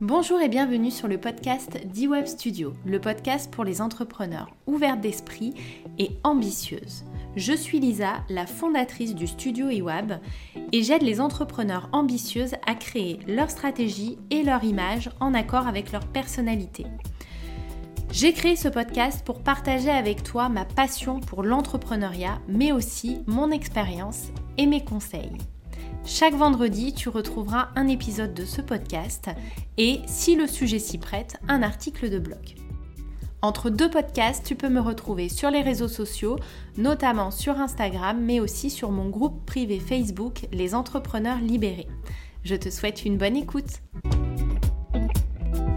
Bonjour et bienvenue sur le podcast D-Web Studio, le podcast pour les entrepreneurs ouvertes d'esprit et ambitieuses. Je suis Lisa, la fondatrice du studio eWeb et j'aide les entrepreneurs ambitieuses à créer leur stratégie et leur image en accord avec leur personnalité. J'ai créé ce podcast pour partager avec toi ma passion pour l'entrepreneuriat, mais aussi mon expérience et mes conseils. Chaque vendredi, tu retrouveras un épisode de ce podcast et, si le sujet s'y prête, un article de blog. Entre deux podcasts, tu peux me retrouver sur les réseaux sociaux, notamment sur Instagram, mais aussi sur mon groupe privé Facebook, Les Entrepreneurs Libérés. Je te souhaite une bonne écoute.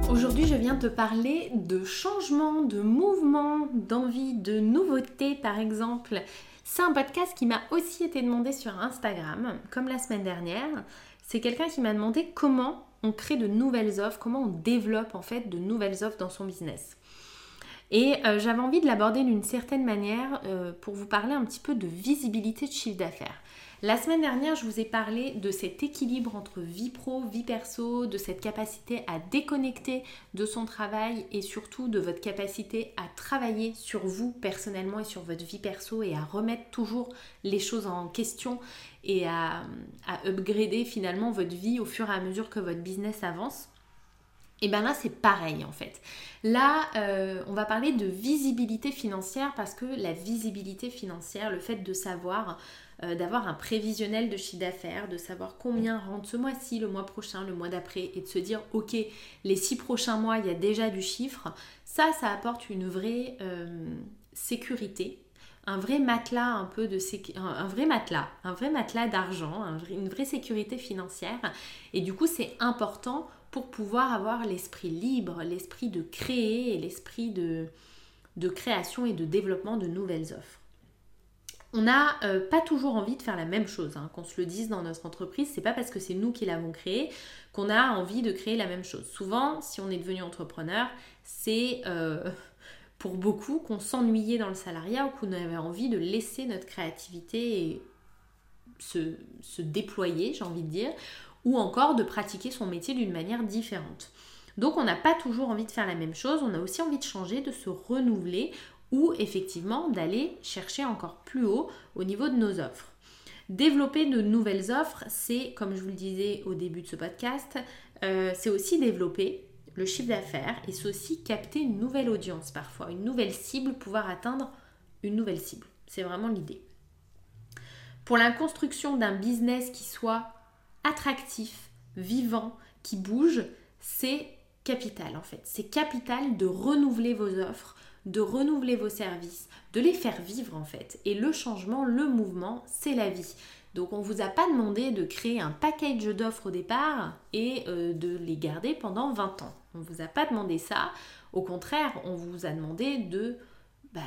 Aujourd'hui, je viens te parler de changement, de mouvement, d'envie, de nouveautés par exemple c'est un podcast qui m'a aussi été demandé sur Instagram, comme la semaine dernière. C'est quelqu'un qui m'a demandé comment on crée de nouvelles offres, comment on développe en fait de nouvelles offres dans son business. Et euh, j'avais envie de l'aborder d'une certaine manière euh, pour vous parler un petit peu de visibilité de chiffre d'affaires. La semaine dernière, je vous ai parlé de cet équilibre entre vie pro, vie perso, de cette capacité à déconnecter de son travail et surtout de votre capacité à travailler sur vous personnellement et sur votre vie perso et à remettre toujours les choses en question et à, upgrader finalement votre vie au fur et à mesure que votre business avance. Et bien là, c'est pareil en fait. Là, euh, on va parler de visibilité financière parce que la visibilité financière, le fait de savoir euh, d'avoir un prévisionnel de chiffre d'affaires, de savoir combien rentre ce mois-ci, le mois prochain, le mois d'après, et de se dire, ok, les six prochains mois, il y a déjà du chiffre, ça, ça apporte une vraie euh, sécurité, un vrai matelas, un vrai matelas d'argent, une vraie sécurité financière. Et du coup, c'est important pour pouvoir avoir l'esprit libre, l'esprit de créer et l'esprit de création et de développement de nouvelles offres on n'a euh, pas toujours envie de faire la même chose. Hein. Qu'on se le dise dans notre entreprise, c'est pas parce que c'est nous qui l'avons créé qu'on a envie de créer la même chose. Souvent, si on est devenu entrepreneur, c'est euh, pour beaucoup qu'on s'ennuyait dans le salariat ou qu'on avait envie de laisser notre créativité se, se déployer, j'ai envie de dire, ou encore de pratiquer son métier d'une manière différente. Donc on n'a pas toujours envie de faire la même chose, on a aussi envie de changer, de se renouveler ou effectivement d'aller chercher encore plus haut au niveau de nos offres. Développer de nouvelles offres, c'est, comme je vous le disais au début de ce podcast, euh, c'est aussi développer le chiffre d'affaires et c'est aussi capter une nouvelle audience parfois, une nouvelle cible, pouvoir atteindre une nouvelle cible. C'est vraiment l'idée. Pour la construction d'un business qui soit attractif, vivant, qui bouge, c'est capital en fait. C'est capital de renouveler vos offres, de renouveler vos services, de les faire vivre en fait. Et le changement, le mouvement, c'est la vie. Donc on ne vous a pas demandé de créer un package d'offres au départ et euh, de les garder pendant 20 ans. On ne vous a pas demandé ça. Au contraire, on vous a demandé de, bah,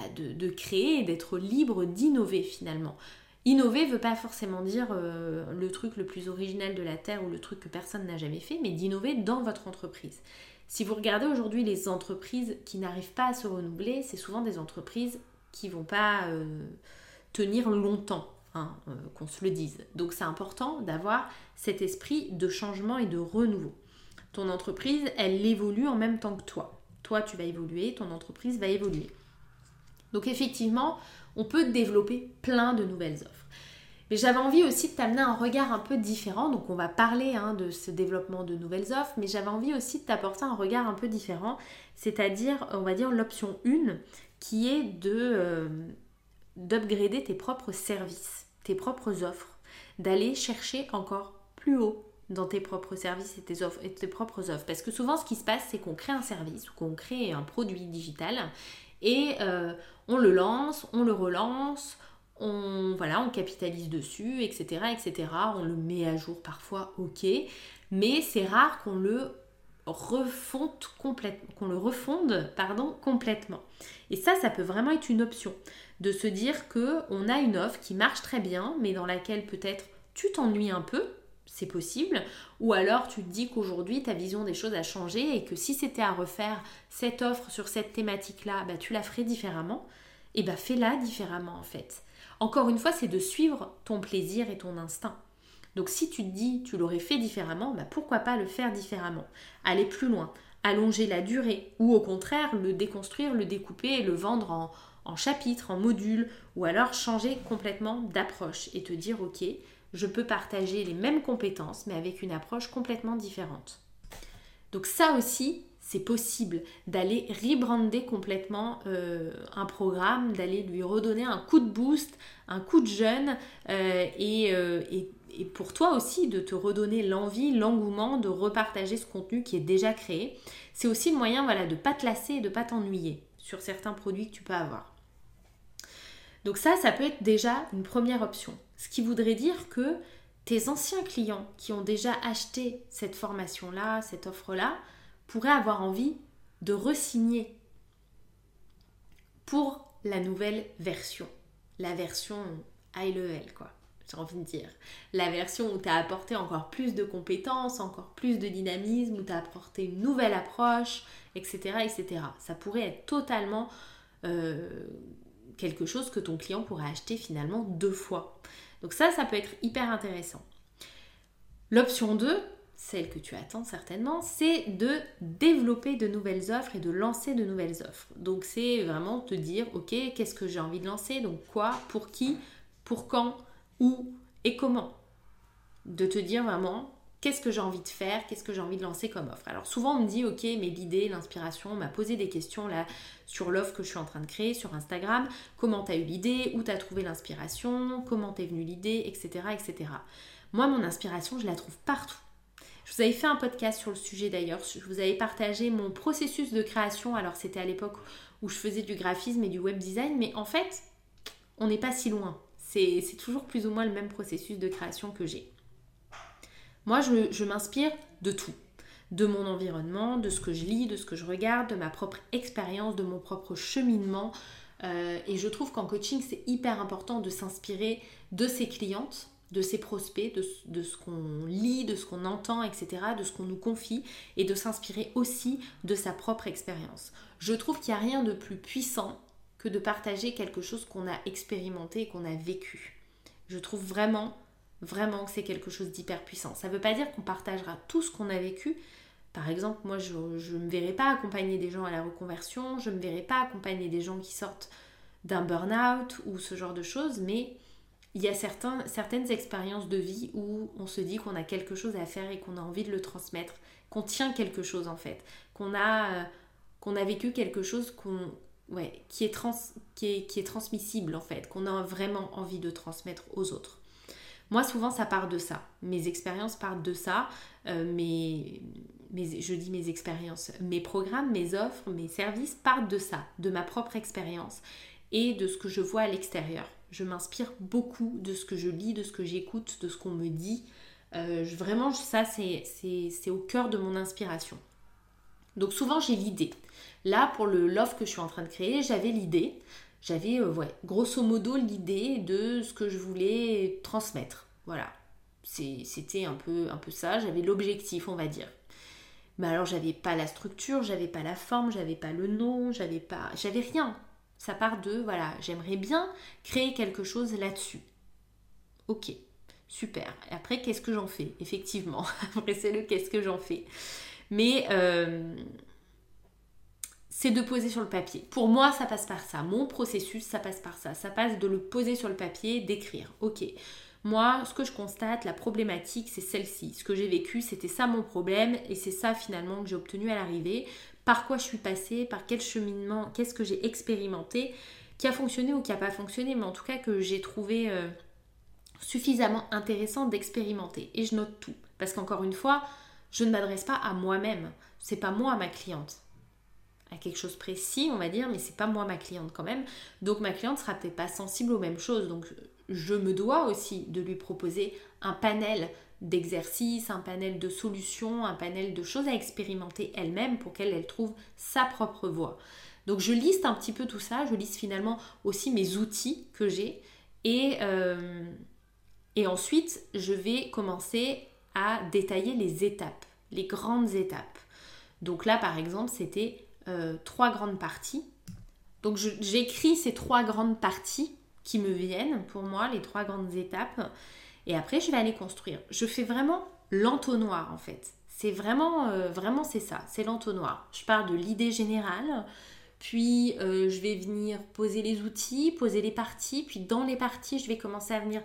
créer d'être libre d'innover finalement. Innover ne veut pas forcément dire euh, le truc le plus original de la Terre ou le truc que personne n'a jamais fait, mais d'innover dans votre entreprise. Si vous regardez aujourd'hui les entreprises qui n'arrivent pas à se renouveler, c'est souvent des entreprises qui vont pas euh, tenir longtemps, hein, euh, qu'on se le dise. Donc c'est important d'avoir cet esprit de changement et de renouveau. Ton entreprise, elle évolue en même temps que toi. Toi, tu vas évoluer, ton entreprise va évoluer. Donc effectivement, on peut développer plein de nouvelles offres. Mais j'avais envie aussi de t'amener un regard un peu différent. Donc on va parler hein, de ce développement de nouvelles offres, mais j'avais envie aussi de t'apporter un regard un peu différent, c'est-à-dire, on va dire, l'option 1 qui est de euh, d'upgrader tes propres services, tes propres offres, d'aller chercher encore plus haut dans tes propres services et tes, offres, et tes propres offres. Parce que souvent, ce qui se passe, c'est qu'on crée un service ou qu'on crée un produit digital et euh, on le lance, on le relance, on, voilà, on capitalise dessus, etc., etc. On le met à jour parfois, ok, mais c'est rare qu'on le complètement, qu'on le refonde, pardon, complètement. Et ça, ça peut vraiment être une option de se dire que on a une offre qui marche très bien, mais dans laquelle peut-être tu t'ennuies un peu, c'est possible, ou alors tu te dis qu'aujourd'hui ta vision des choses a changé et que si c'était à refaire cette offre sur cette thématique-là, bah, tu la ferais différemment, et bah fais-la différemment en fait. Encore une fois, c'est de suivre ton plaisir et ton instinct. Donc si tu te dis tu l'aurais fait différemment, bah pourquoi pas le faire différemment? Aller plus loin, allonger la durée ou au contraire le déconstruire, le découper et le vendre en, en chapitres, en modules ou alors changer complètement d'approche et te dire ok, je peux partager les mêmes compétences mais avec une approche complètement différente. Donc ça aussi, c'est possible d'aller rebrander complètement euh, un programme, d'aller lui redonner un coup de boost, un coup de jeune euh, euh, et, pour toi aussi de te redonner l'envie, l'engouement de repartager ce contenu qui est déjà créé. C'est aussi le moyen voilà, de ne pas te lasser et de ne pas t'ennuyer sur certains produits que tu peux avoir. Donc ça, ça peut être déjà une première option. Ce qui voudrait dire que tes anciens clients qui ont déjà acheté cette formation-là, cette offre-là, pourraient avoir envie de resigner pour la nouvelle version. La version high level, quoi. J'ai envie de dire. La version où tu as apporté encore plus de compétences, encore plus de dynamisme, où tu as apporté une nouvelle approche, etc., etc. Ça pourrait être totalement euh, quelque chose que ton client pourrait acheter finalement deux fois. Donc ça, ça peut être hyper intéressant. L'option 2, celle que tu attends certainement, c'est de développer de nouvelles offres et de lancer de nouvelles offres. Donc c'est vraiment te dire, ok, qu'est-ce que j'ai envie de lancer, donc quoi, pour qui, pour quand, où et comment. De te dire vraiment, qu'est-ce que j'ai envie de faire, qu'est-ce que j'ai envie de lancer comme offre. Alors souvent on me dit, ok, mais l'idée, l'inspiration, on m'a posé des questions là sur l'offre que je suis en train de créer sur Instagram, comment tu as eu l'idée, où tu as trouvé l'inspiration, comment t'es venue l'idée, etc., etc. Moi, mon inspiration, je la trouve partout. Je vous avais fait un podcast sur le sujet d'ailleurs. Je vous avais partagé mon processus de création. Alors, c'était à l'époque où je faisais du graphisme et du web design. Mais en fait, on n'est pas si loin. C'est toujours plus ou moins le même processus de création que j'ai. Moi, je, m'inspire de tout. De mon environnement, de ce que je lis, de ce que je regarde, de ma propre expérience, de mon propre cheminement. Euh, et je trouve qu'en coaching, c'est hyper important de s'inspirer de ses clientes de ses prospects, de, ce qu'on lit, de ce qu'on entend, etc., de ce qu'on nous confie, et de s'inspirer aussi de sa propre expérience. Je trouve qu'il n'y a rien de plus puissant que de partager quelque chose qu'on a expérimenté et qu'on a vécu. Je trouve vraiment, vraiment que c'est quelque chose d'hyper puissant. Ça ne veut pas dire qu'on partagera tout ce qu'on a vécu. Par exemple, moi, je ne me verrai pas accompagner des gens à la reconversion, je ne me verrai pas accompagner des gens qui sortent d'un burn-out ou ce genre de choses, mais il y a certains, certaines expériences de vie où on se dit qu'on a quelque chose à faire et qu'on a envie de le transmettre, qu'on tient quelque chose en fait, qu'on a, euh, a vécu quelque chose qu'on, ouais, qui, est trans, qui, est, qui est transmissible en fait, qu'on a vraiment envie de transmettre aux autres. Moi, souvent, ça part de ça. Mes expériences partent de ça. Euh, mes, je dis mes expériences. Mes programmes, mes offres, mes services partent de ça, de ma propre expérience et de ce que je vois à l'extérieur. Je m'inspire beaucoup de ce que je lis, de ce que j'écoute, de ce qu'on me dit. Euh, vraiment, ça, c'est au cœur de mon inspiration. Donc souvent, j'ai l'idée. Là, pour l'offre que je suis en train de créer, j'avais l'idée. J'avais, euh, ouais, grosso modo, l'idée de ce que je voulais transmettre. Voilà. C'était un peu, un peu ça. J'avais l'objectif, on va dire. Mais alors, j'avais pas la structure, j'avais pas la forme, j'avais pas le nom, j'avais pas... J'avais rien. Ça part de, voilà, j'aimerais bien créer quelque chose là-dessus. Ok, super. Après, qu'est-ce que j'en fais? Effectivement, après c'est le qu'est-ce que j'en fais. Mais euh, c'est de poser sur le papier. Pour moi, ça passe par ça. Mon processus, ça passe par ça. Ça passe de le poser sur le papier, d'écrire. Ok. Moi, ce que je constate, la problématique, c'est celle-ci. Ce que j'ai vécu, c'était ça mon problème et c'est ça finalement que j'ai obtenu à l'arrivée par quoi je suis passée, par quel cheminement, qu'est-ce que j'ai expérimenté, qui a fonctionné ou qui n'a pas fonctionné, mais en tout cas que j'ai trouvé euh, suffisamment intéressant d'expérimenter. Et je note tout. Parce qu'encore une fois, je ne m'adresse pas à moi-même. C'est pas moi ma cliente. À quelque chose précis, on va dire, mais c'est pas moi ma cliente quand même. Donc ma cliente sera peut-être pas sensible aux mêmes choses. Donc je me dois aussi de lui proposer un panel d'exercices, un panel de solutions, un panel de choses à expérimenter elle-même pour qu'elle elle trouve sa propre voie. Donc je liste un petit peu tout ça, je liste finalement aussi mes outils que j'ai et, euh, et ensuite je vais commencer à détailler les étapes, les grandes étapes. Donc là par exemple c'était euh, trois grandes parties. Donc j'écris ces trois grandes parties qui me viennent pour moi, les trois grandes étapes. Et après, je vais aller construire. Je fais vraiment l'entonnoir en fait. C'est vraiment, euh, vraiment c'est ça, c'est l'entonnoir. Je pars de l'idée générale, puis euh, je vais venir poser les outils, poser les parties, puis dans les parties, je vais commencer à venir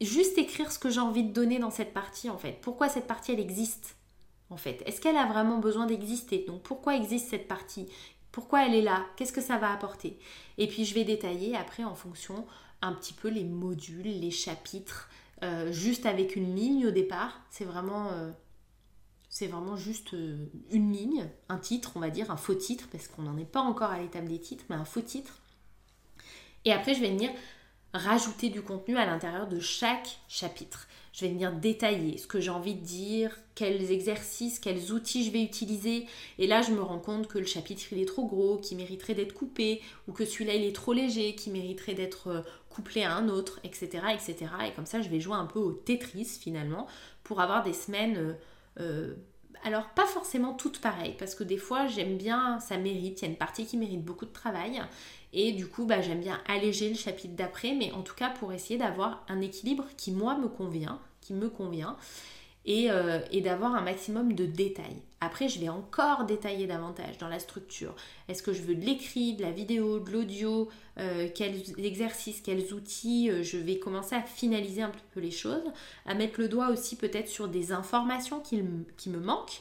juste écrire ce que j'ai envie de donner dans cette partie en fait. Pourquoi cette partie elle existe? En fait Est-ce qu'elle a vraiment besoin d'exister? Donc pourquoi existe cette partie? Pourquoi elle est là? Qu'est-ce que ça va apporter? Et puis je vais détailler après en fonction un petit peu les modules, les chapitres, euh, juste avec une ligne au départ. C'est vraiment, euh, vraiment juste euh, une ligne, un titre, on va dire, un faux titre, parce qu'on n'en est pas encore à l'étape des titres, mais un faux titre. Et après, je vais venir rajouter du contenu à l'intérieur de chaque chapitre. Je vais venir détailler ce que j'ai envie de dire, quels exercices, quels outils je vais utiliser. Et là, je me rends compte que le chapitre, il est trop gros, qui mériterait d'être coupé, ou que celui-là, il est trop léger, qui mériterait d'être couplé à un autre, etc., etc. Et comme ça, je vais jouer un peu au Tetris finalement pour avoir des semaines, euh, euh, alors pas forcément toutes pareilles, parce que des fois j'aime bien, ça mérite, il y a une partie qui mérite beaucoup de travail, et du coup bah, j'aime bien alléger le chapitre d'après, mais en tout cas pour essayer d'avoir un équilibre qui moi me convient, qui me convient, euh, et, d'avoir un maximum de détails. Après, je vais encore détailler davantage dans la structure. Est-ce que je veux de l'écrit, de la vidéo, de l'audio, euh, quels exercices, quels outils euh, Je vais commencer à finaliser un peu les choses, à mettre le doigt aussi peut-être sur des informations qui, qui me manquent,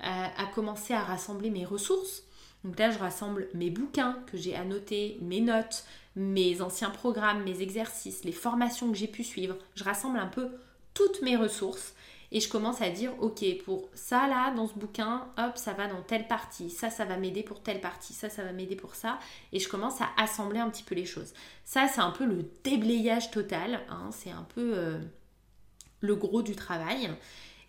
à commencer à rassembler mes ressources. Donc là, je rassemble mes bouquins que j'ai annotés, mes notes, mes anciens programmes, mes exercices, les formations que j'ai pu suivre. Je rassemble un peu toutes mes ressources et je commence à dire ok pour ça là dans ce bouquin hop ça va dans telle partie. Ça ça va m'aider pour telle partie. Ça ça va m'aider pour ça. Et je commence à assembler un petit peu les choses. Ça c'est un peu le déblayage total hein. c'est un peu euh, le gros du travail.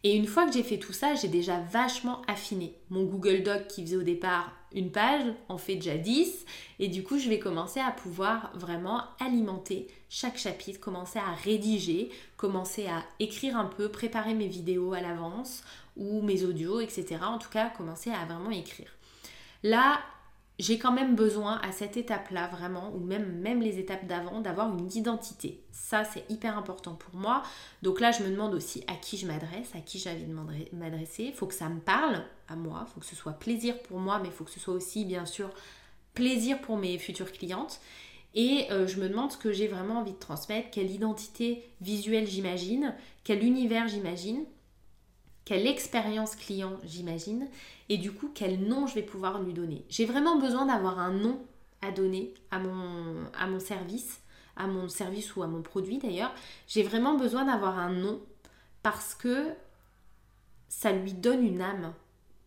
Et une fois que j'ai fait tout ça, j'ai déjà vachement affiné. Mon Google Doc qui faisait au départ une page en fait déjà 10 et du coup je vais commencer à pouvoir vraiment alimenter chaque chapitre, commencer à rédiger, commencer à écrire un peu, préparer mes vidéos à l'avance ou mes audios, etc. En tout cas, commencer à vraiment écrire. Là, j'ai quand même besoin à cette étape-là vraiment, ou même, même les étapes d'avant, d'avoir une identité. Ça, c'est hyper important pour moi. Donc là, je me demande aussi à qui je m'adresse, à qui j'ai envie de m'adresser. Il faut que ça me parle à moi, il faut que ce soit plaisir pour moi, mais il faut que ce soit aussi, bien sûr, plaisir pour mes futures clientes. Et euh, je me demande ce que j'ai vraiment envie de transmettre, quelle identité visuelle j'imagine, quel univers j'imagine, quelle expérience client j'imagine, et du coup quel nom je vais pouvoir lui donner. J'ai vraiment besoin d'avoir un nom à donner à mon, à mon service, à mon service ou à mon produit d'ailleurs. J'ai vraiment besoin d'avoir un nom parce que ça lui donne une âme.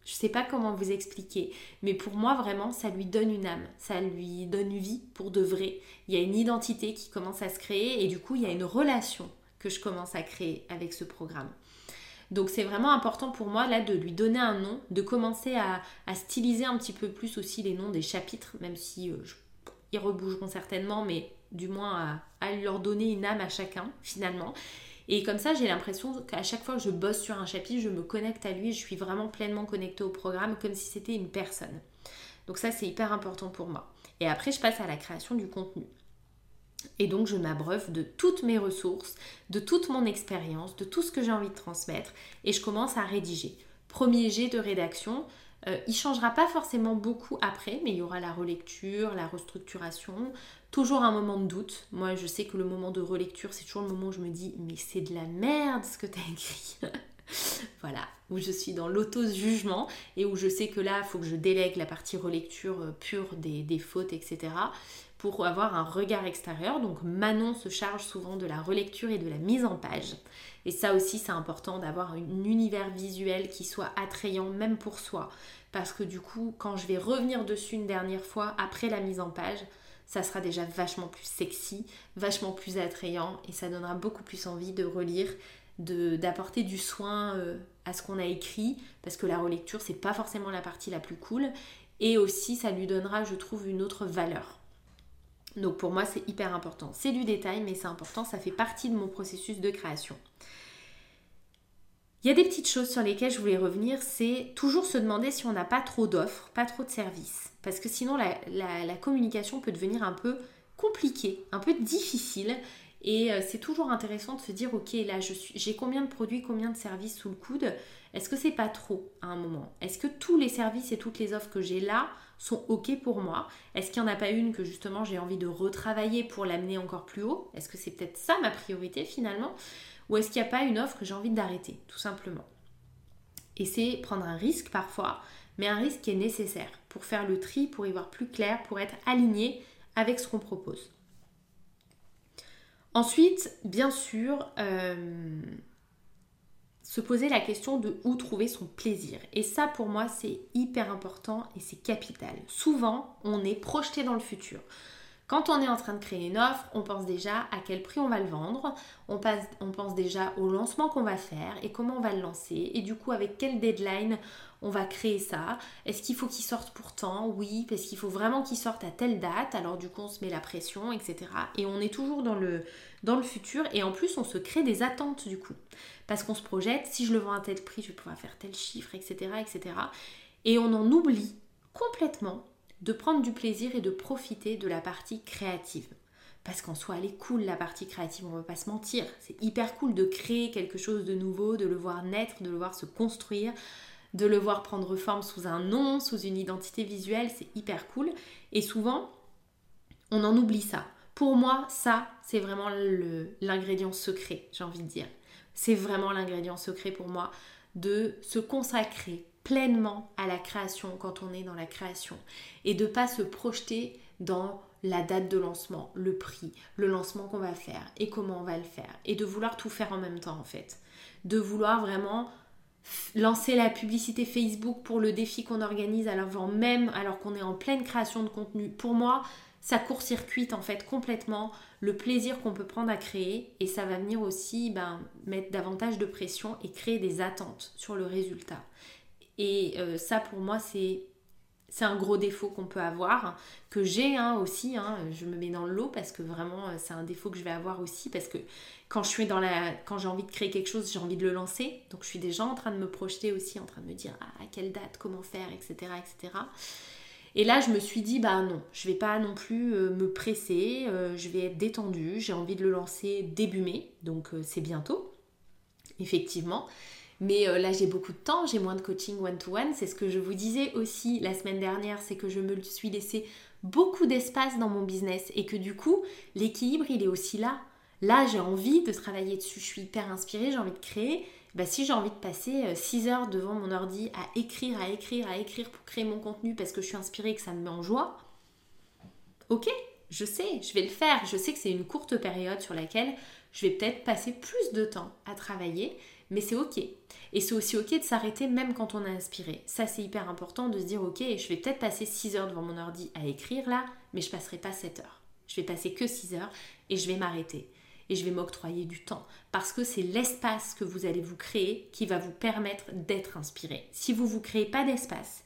Je ne sais pas comment vous expliquer, mais pour moi vraiment ça lui donne une âme, ça lui donne vie pour de vrai. Il y a une identité qui commence à se créer et du coup il y a une relation que je commence à créer avec ce programme. Donc c'est vraiment important pour moi là de lui donner un nom, de commencer à, styliser un petit peu plus aussi les noms des chapitres, même si euh, ils rebougeront certainement, mais du moins à, leur donner une âme à chacun finalement. Et comme ça, j'ai l'impression qu'à chaque fois que je bosse sur un chapitre, je me connecte à lui, je suis vraiment pleinement connectée au programme comme si c'était une personne. Donc ça, c'est hyper important pour moi. Et après, je passe à la création du contenu. Et donc je m'abreuve de toutes mes ressources, de toute mon expérience, de tout ce que j'ai envie de transmettre et je commence à rédiger. Premier jet de rédaction, euh, il changera pas forcément beaucoup après, mais il y aura la relecture, la restructuration, toujours un moment de doute. Moi je sais que le moment de relecture c'est toujours le moment où je me dis mais c'est de la merde ce que tu as écrit. voilà, où je suis dans l'auto-jugement et où je sais que là, il faut que je délègue la partie relecture euh, pure des fautes, etc pour avoir un regard extérieur. Donc Manon se charge souvent de la relecture et de la mise en page. Et ça aussi, c'est important d'avoir un univers visuel qui soit attrayant même pour soi. Parce que du coup, quand je vais revenir dessus une dernière fois après la mise en page, ça sera déjà vachement plus sexy, vachement plus attrayant et ça donnera beaucoup plus envie de relire, d'apporter du soin euh, à ce qu'on a écrit parce que la relecture c'est pas forcément la partie la plus cool et aussi ça lui donnera je trouve une autre valeur. Donc pour moi, c'est hyper important. C'est du détail, mais c'est important, ça fait partie de mon processus de création. Il y a des petites choses sur lesquelles je voulais revenir, c'est toujours se demander si on n'a pas trop d'offres, pas trop de services. Parce que sinon, la, communication peut devenir un peu compliquée, un peu difficile. Et euh, c'est toujours intéressant de se dire, ok, là, j'ai combien de produits, combien de services sous le coude. Est-ce que c'est pas trop à un moment? Est-ce que tous les services et toutes les offres que j'ai là sont ok pour moi? Est-ce qu'il n'y en a pas une que justement j'ai envie de retravailler pour l'amener encore plus haut? Est-ce que c'est peut-être ça ma priorité finalement? Ou est-ce qu'il n'y a pas une offre que j'ai envie d'arrêter, tout simplement? Et c'est prendre un risque parfois, mais un risque qui est nécessaire pour faire le tri, pour y voir plus clair, pour être aligné avec ce qu'on propose. Ensuite, bien sûr, euh, se poser la question de où trouver son plaisir. Et ça, pour moi, c'est hyper important et c'est capital. Souvent, on est projeté dans le futur. Quand on est en train de créer une offre, on pense déjà à quel prix on va le vendre, on, pense déjà au lancement qu'on va faire et comment on va le lancer, et du coup avec quel deadline on va créer ça. Est-ce qu'il faut qu'il sorte pourtant? Oui, parce qu'il faut vraiment qu'il sorte à telle date. Alors du coup, on se met la pression, etc. Et on est toujours dans le, dans le futur. Et en plus, on se crée des attentes du coup. Parce qu'on se projette, si je le vends à tel prix, je vais pouvoir faire tel chiffre, etc. etc. Et on en oublie complètement de prendre du plaisir et de profiter de la partie créative. Parce qu'en soi, elle est cool la partie créative, on ne va pas se mentir. C'est hyper cool de créer quelque chose de nouveau, de le voir naître, de le voir se construire, de le voir prendre forme sous un nom, sous une identité visuelle, c'est hyper cool. Et souvent, on en oublie ça. Pour moi, ça, c'est vraiment l'ingrédient secret, j'ai envie de dire. C'est vraiment l'ingrédient secret pour moi de se consacrer pleinement à la création quand on est dans la création et de pas se projeter dans la date de lancement, le prix, le lancement qu'on va faire et comment on va le faire et de vouloir tout faire en même temps en fait. De vouloir vraiment lancer la publicité Facebook pour le défi qu'on organise avant même, alors qu'on est en pleine création de contenu. Pour moi, ça court-circuite en fait complètement le plaisir qu'on peut prendre à créer et ça va venir aussi ben, mettre davantage de pression et créer des attentes sur le résultat. Et euh, ça pour moi c'est un gros défaut qu'on peut avoir, que j'ai hein, aussi, hein, je me mets dans le lot parce que vraiment euh, c'est un défaut que je vais avoir aussi parce que quand je suis dans la quand j'ai envie de créer quelque chose, j'ai envie de le lancer. Donc je suis déjà en train de me projeter aussi, en train de me dire ah, à quelle date, comment faire, etc. etc. Et là, je me suis dit, bah non, je vais pas non plus euh, me presser, je vais être détendue, j'ai envie de le lancer début mai, donc c'est bientôt, effectivement. Mais là, j'ai beaucoup de temps, j'ai moins de coaching one-to-one. C'est ce que je vous disais aussi la semaine dernière, c'est que je me suis laissé beaucoup d'espace dans mon business et que du coup, l'équilibre, il est aussi là. Là, j'ai envie de travailler dessus, je suis hyper inspirée, j'ai envie de créer. Bah, si j'ai envie de passer 6 euh, heures devant mon ordi à écrire, à écrire, à écrire pour créer mon contenu parce que je suis inspirée et que ça me met en joie, ok, je sais, je vais le faire. Je sais que c'est une courte période sur laquelle je vais peut-être passer plus de temps à travailler, mais c'est ok. Et c'est aussi ok de s'arrêter même quand on est inspiré. Ça, c'est hyper important de se dire ok, je vais peut-être passer 6 heures devant mon ordi à écrire là, mais je passerai pas 7 heures. Je vais passer que 6 heures et je vais m'arrêter et je vais m'octroyer du temps parce que c'est l'espace que vous allez vous créer qui va vous permettre d'être inspiré. Si vous vous créez pas d'espace,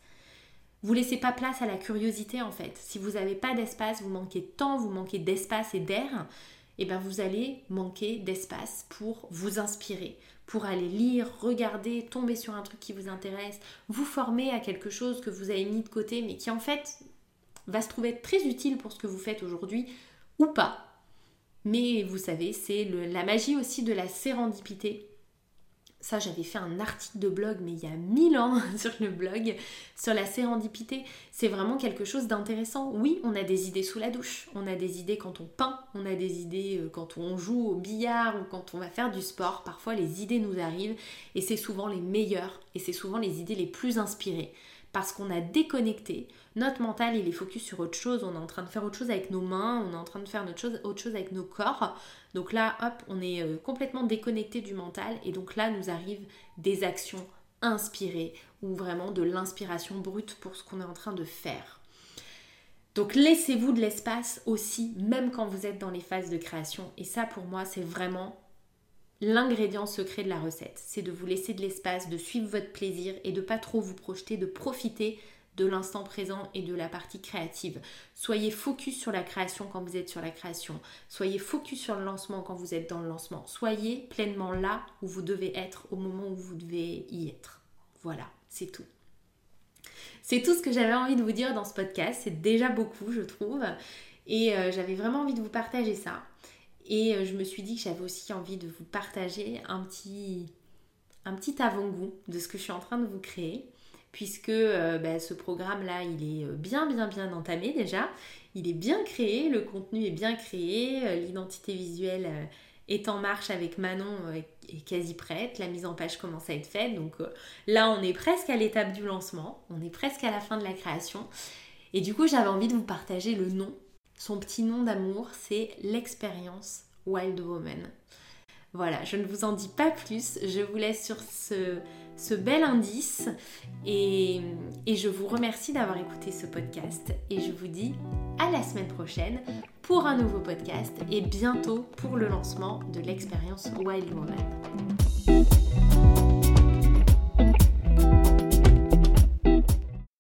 vous laissez pas place à la curiosité en fait. Si vous n'avez pas d'espace, vous manquez de temps, vous manquez d'espace et d'air, eh ben vous allez manquer d'espace pour vous inspirer, pour aller lire, regarder, tomber sur un truc qui vous intéresse, vous former à quelque chose que vous avez mis de côté mais qui en fait va se trouver très utile pour ce que vous faites aujourd'hui ou pas. Mais vous savez, c'est la magie aussi de la sérendipité. Ça, j'avais fait un article de blog, mais il y a mille ans sur le blog, sur la sérendipité. C'est vraiment quelque chose d'intéressant. Oui, on a des idées sous la douche, on a des idées quand on peint, on a des idées euh, quand on joue au billard ou quand on va faire du sport. Parfois, les idées nous arrivent et c'est souvent les meilleures et c'est souvent les idées les plus inspirées parce qu'on a déconnecté. Notre mental, il est focus sur autre chose. On est en train de faire autre chose avec nos mains, on est en train de faire autre chose, avec nos corps. Donc là, hop, on est euh, complètement déconnecté du mental. Et donc là, nous arrivent des actions inspirées ou vraiment de l'inspiration brute pour ce qu'on est en train de faire. Donc laissez-vous de l'espace aussi, même quand vous êtes dans les phases de création. Et ça, pour moi, c'est vraiment l'ingrédient secret de la recette. C'est de vous laisser de l'espace, de suivre votre plaisir et de pas trop vous projeter, de profiter de l'instant présent et de la partie créative. Soyez focus sur la création quand vous êtes sur la création. Soyez focus sur le lancement quand vous êtes dans le lancement. Soyez pleinement là où vous devez être au moment où vous devez y être. Voilà, c'est tout. C'est tout ce que j'avais envie de vous dire dans ce podcast. C'est déjà beaucoup, je trouve. Et euh, j'avais vraiment envie de vous partager ça. Et euh, je me suis dit que j'avais aussi envie de vous partager un petit, avant-goût de ce que je suis en train de vous créer. Puisque euh, bah, ce programme-là, il est euh, bien, bien, bien entamé déjà. Il est bien créé, le contenu est bien créé, l'identité visuelle est en marche avec Manon est quasi prête, la mise en page commence à être faite. Donc là, on est presque à l'étape du lancement, on est presque à la fin de la création. Et du coup, j'avais envie de vous partager le nom son petit nom d'amour, c'est l'expérience Wild Woman. Voilà, je ne vous en dis pas plus, je vous laisse sur ce, bel indice et, je vous remercie d'avoir écouté ce podcast et je vous dis à la semaine prochaine pour un nouveau podcast et bientôt pour le lancement de l'expérience Wild Woman.